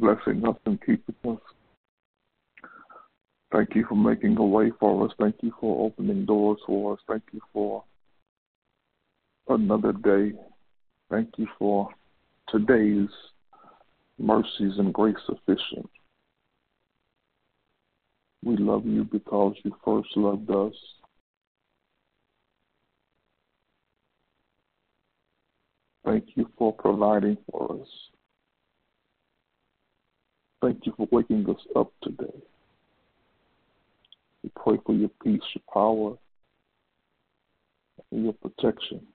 blessing us and keeping us. Thank you for making a way for us. Thank you for opening doors for us. Thank you for another day. Thank you for today's mercies and grace sufficient. We love you because you first loved us. Thank you for providing for us. Thank you for waking us up today. We pray for your peace, your power, and your protection.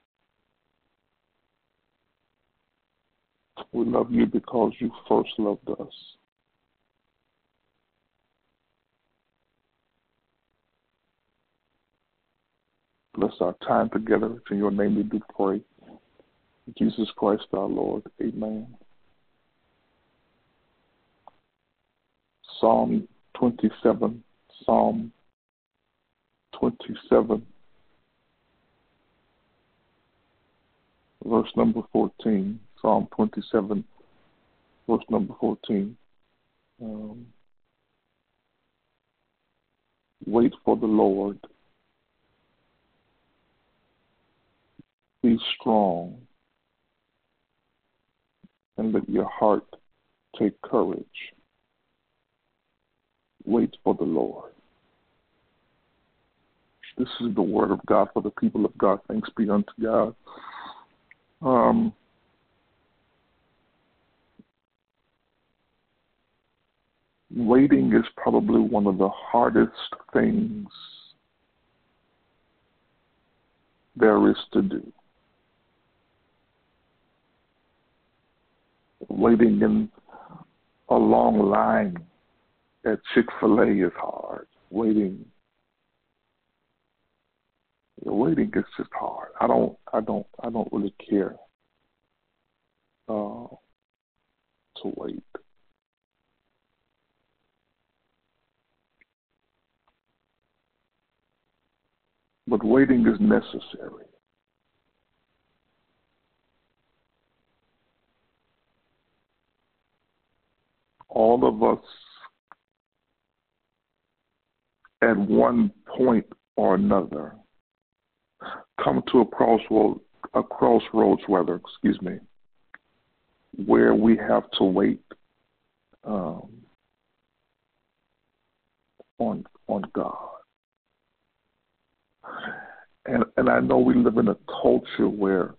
We love you because you first loved us. Bless our time together. In your name we do pray. Jesus Christ our Lord. Amen. Psalm 27. Psalm 27. Verse number 14. Psalm 27. Verse number 14. Um, wait for the Lord. Be strong and let your heart take courage. Wait for the Lord. This is the word of God for the people of God. Thanks be unto God. Um, waiting is probably one of the hardest things there is to do. waiting in a long line at Chick Fil A is hard. Waiting, waiting is just hard. I don't, I don't, I don't really care uh, to wait. But waiting is necessary. all of us at one point or another come to a crossroad a crossroads whether excuse me where we have to wait um, on on God. And and I know we live in a culture where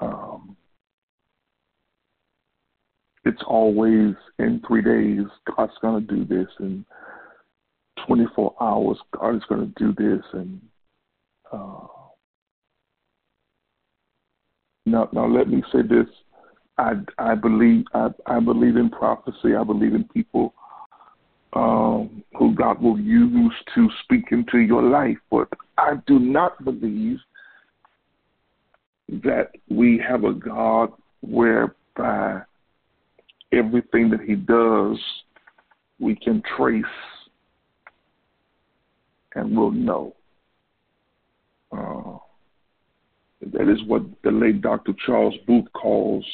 um, it's always in three days, God's going to do this, and 24 hours, God is going to do this, and uh, now, now let me say this: I, I believe, I, I believe in prophecy. I believe in people um, who God will use to speak into your life, but I do not believe that we have a God whereby everything that he does, we can trace and we'll know. Uh, that is what the late Dr. Charles Booth calls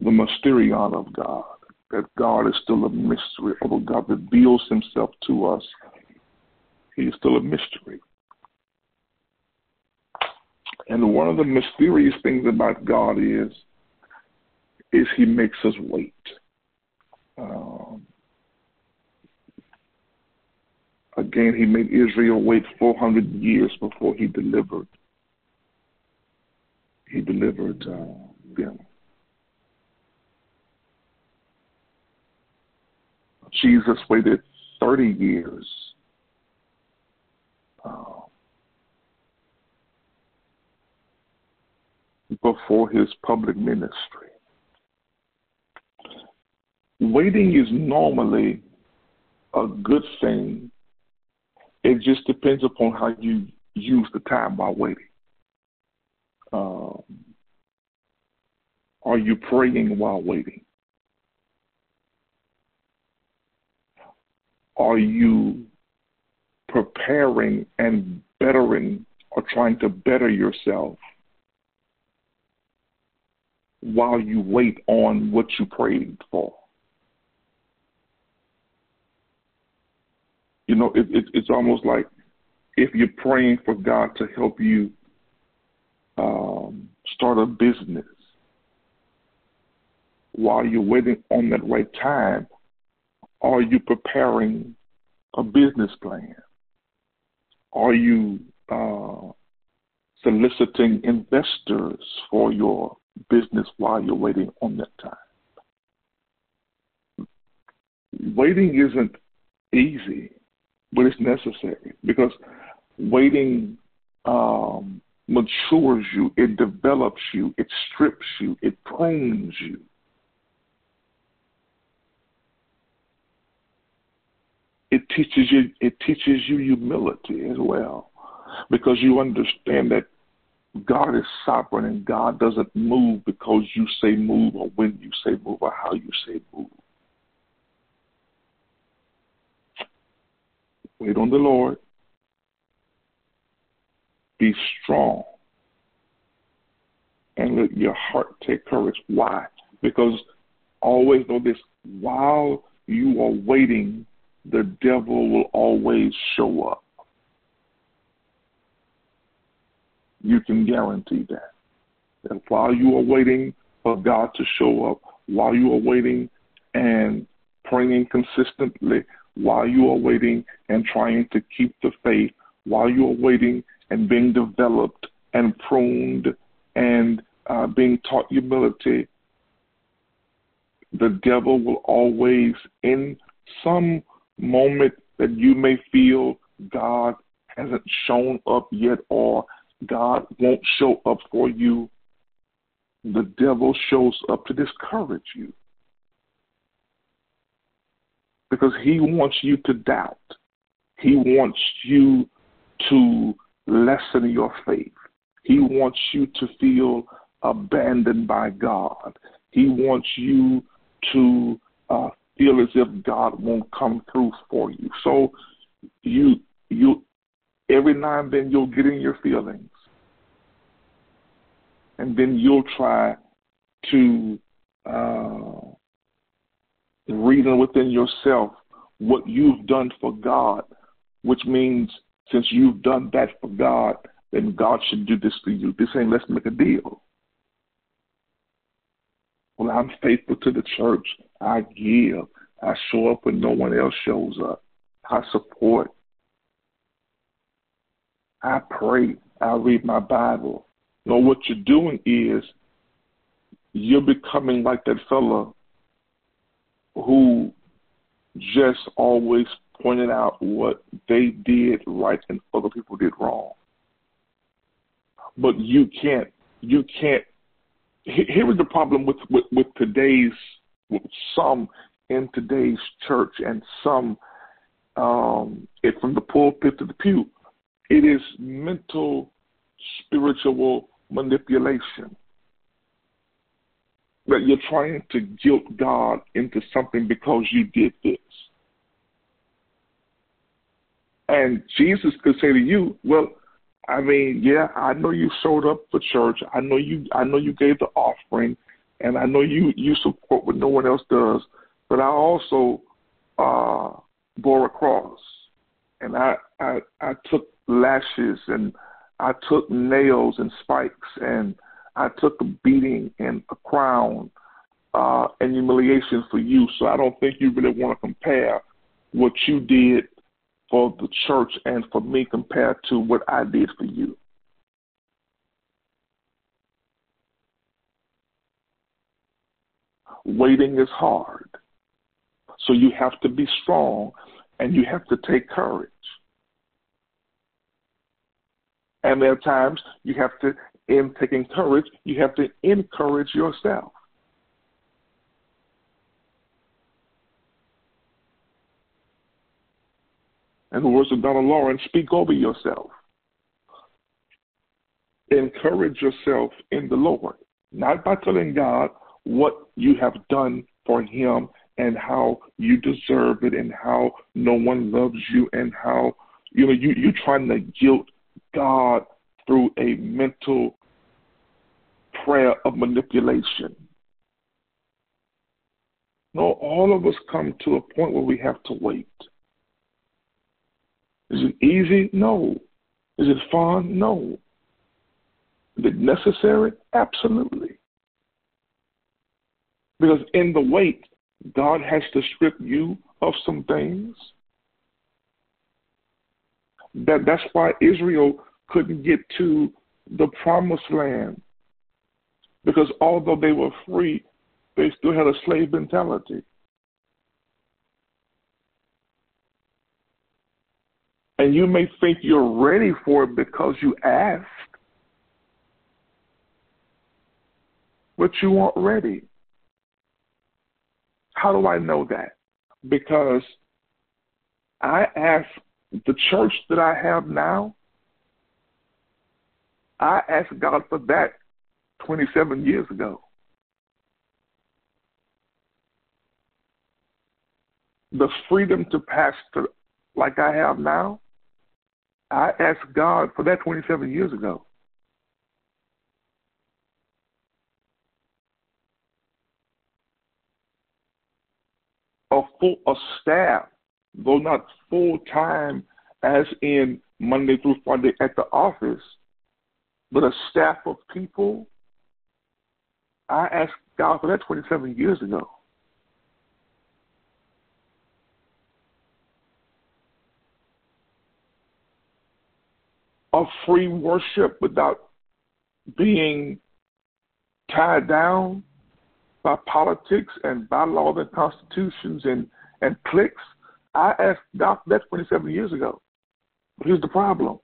the mysterion of God. That God is still a mystery. Although God reveals himself to us, he is still a mystery. And one of the mysterious things about God is is he makes us wait. Um, again, he made Israel wait 400 years before he delivered. He delivered uh, them. Jesus waited 30 years uh, before his public ministry waiting is normally a good thing. It just depends upon how you use the time while waiting. Um, are you praying while waiting? Are you preparing and bettering or trying to better yourself while you wait on what you prayed for. You know, it, it, it's almost like if you're praying for God to help you um, start a business while you're waiting on that right time, are you preparing a business plan? Are you uh, soliciting investors for your business while you're waiting on that time? Waiting isn't easy but it's necessary because waiting um, matures you, it develops you, it strips you, it prunes you. It teaches you it teaches you humility as well. Because you understand that God is sovereign and God doesn't move because you say move or when you say move or how you say move. Wait on the Lord. Be strong. And let your heart take courage. Why? Because always know this while you are waiting, the devil will always show up. You can guarantee that. That while you are waiting for God to show up, while you are waiting and praying consistently, while you are waiting and trying to keep the faith, while you are waiting and being developed and pruned and uh, being taught humility, the devil will always, in some moment that you may feel God hasn't shown up yet or God won't show up for you, the devil shows up to discourage you because he wants you to doubt. He wants you to lessen your faith. He wants you to feel abandoned by God. He wants you to uh, feel as if God won't come through for you. So you you every now and then you'll get in your feelings, and then you'll try to uh, reason within yourself what you've done for God, which means since you've done that for God, then God should do this for you. This ain't let's make a deal. Well, I'm faithful to the church. I give. I show up when no one else shows up. I support. I pray. I read my Bible. You know, what you're doing is you're becoming like that fellow who just always pointed out what they did right and other people did wrong. But you can't, you can't. Here is the problem with, with, with today's, with some in today's church and some um, it, from the pulpit to the pew. It is mental, spiritual manipulation that you're trying to guilt God into something because you did this. And Jesus could say to you, well, I mean, yeah, I know you showed up for church. I know you I know you gave the offering and I know you you support what no one else does, but I also uh bore a cross. And I I I took lashes and I took nails and spikes and I took a beating and a crown uh, and humiliation for you. So I don't think you really want to compare what you did for the church and for me compared to what I did for you. Waiting is hard. So you have to be strong and you have to take courage. And there are times you have to in taking courage, you have to encourage yourself. In the words of Donald Lawrence, speak over yourself. Encourage yourself in the Lord, not by telling God what you have done for Him and how you deserve it and how no one loves you and how you know you you're trying to guilt God through a mental prayer of manipulation. No, all of us come to a point where we have to wait. Is it easy? No. Is it fun? No. Is it necessary? Absolutely. Because in the wait, God has to strip you of some things. That that's why Israel couldn't get to the promised land. Because although they were free, they still had a slave mentality. And you may think you're ready for it because you asked, but you weren't ready. How do I know that? Because I asked the church that I have now, I asked God for that 27 years ago. The freedom to pastor like I have now, I asked God for that 27 years ago. A full a staff, though not full time as in Monday through Friday at the office, but a staff of people. I asked God for that 27 years ago. of free worship without being tied down by politics and bylaws and constitutions and, and cliques. I asked God that 27 years ago. But here's the problem.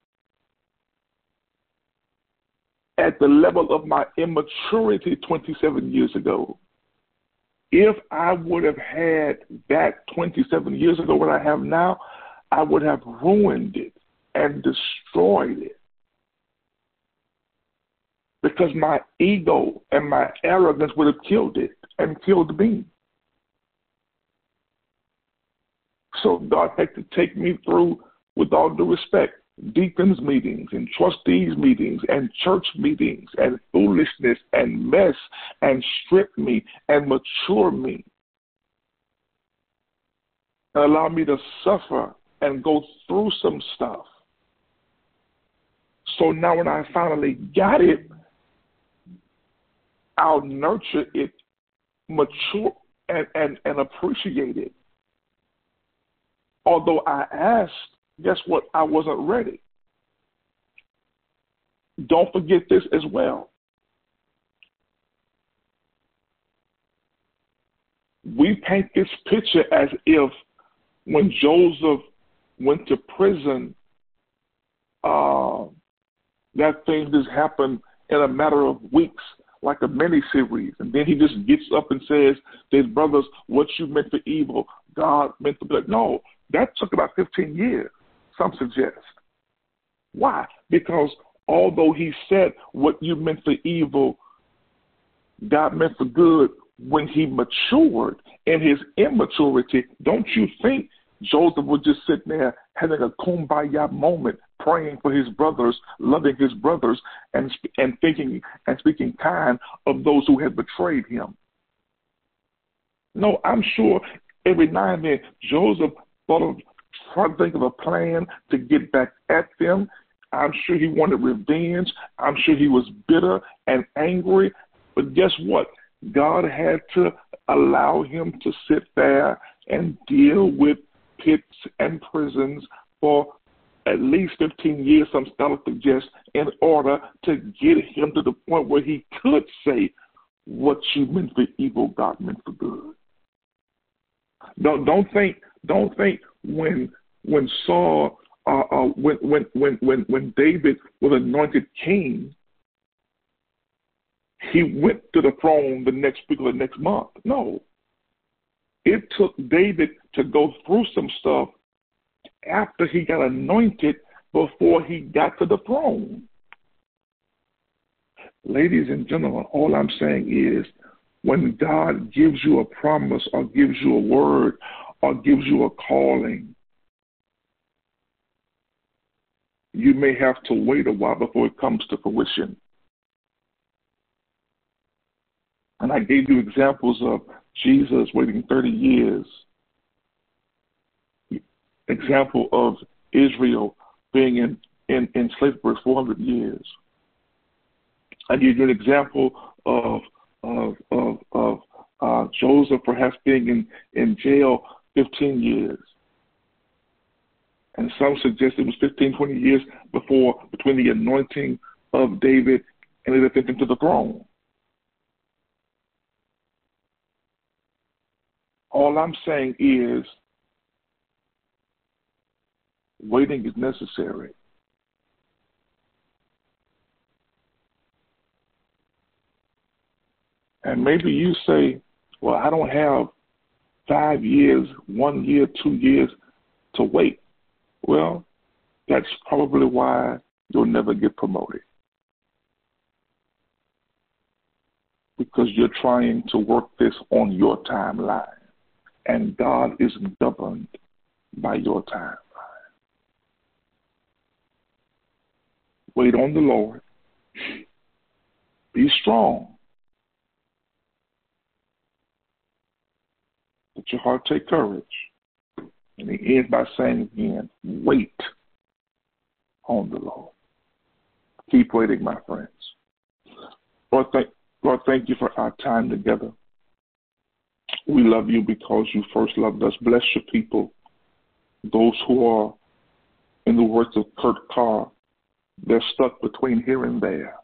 At the level of my immaturity 27 years ago, if I would have had that 27 years ago, what I have now, I would have ruined it and destroyed it. Because my ego and my arrogance would have killed it and killed me. So God had to take me through, with all due respect, deacons meetings and trustees meetings and church meetings and foolishness and mess and strip me and mature me and allow me to suffer and go through some stuff so now when I finally got it, I'll nurture it, mature, and, and, and appreciate it. Although I asked, guess what? I wasn't ready. Don't forget this as well. We paint this picture as if when Joseph went to prison, uh, that thing just happened in a matter of weeks, like a mini series. And then he just gets up and says his brothers, What you meant for evil, God meant for good. No, that took about 15 years, some suggest. Why? Because although he said what you meant for evil, God meant for good, when he matured in his immaturity, don't you think Joseph was just sitting there having a kumbaya moment praying for his brothers, loving his brothers, and and thinking and speaking kind of those who had betrayed him. No, I'm sure every now and then Joseph thought of trying to think of a plan to get back at them. I'm sure he wanted revenge. I'm sure he was bitter and angry. But guess what? God had to allow him to sit there and deal with pits and prisons for at least 15 years, some scholars suggest, in order to get him to the point where he could say, what you meant for evil, God meant for good. Don't don't think don't think when when Saul uh, uh, when when when when when David was anointed king, he went to the throne the next week or the next month. No, it took David to go through some stuff after he got anointed before he got to the throne. Ladies and gentlemen, all I'm saying is when God gives you a promise or gives you a word or gives you a calling, you may have to wait a while before it comes to fruition. And I gave you examples of Jesus waiting 30 years, example of Israel being in, in, in slavery for 400 years. I gave you an example of, of, of, of uh, Joseph perhaps being in, in jail 15 years. And some suggest it was 15, 20 years before, between the anointing of David and the ascension to the throne. All I'm saying is waiting is necessary. And maybe you say, well, I don't have five years, one year, two years to wait. Well, that's probably why you'll never get promoted. Because you're trying to work this on your timeline. And God is governed by your timeline. Wait on the Lord. Be strong. Let your heart take courage. And he ends by saying again, wait on the Lord. Keep waiting, my friends. Lord, thank, Lord, thank you for our time together. We love you because you first loved us. Bless your people, those who are, in the words of Kurt Carr, they're stuck between here and there.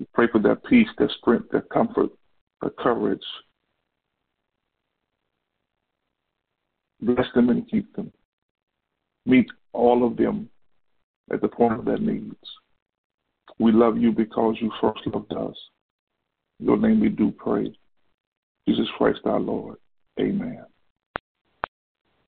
We pray for their peace, their strength, their comfort, their courage, Bless them and keep them. Meet all of them at the point of their needs. We love you because you first loved us. Your name we do pray. Jesus Christ our Lord. Amen.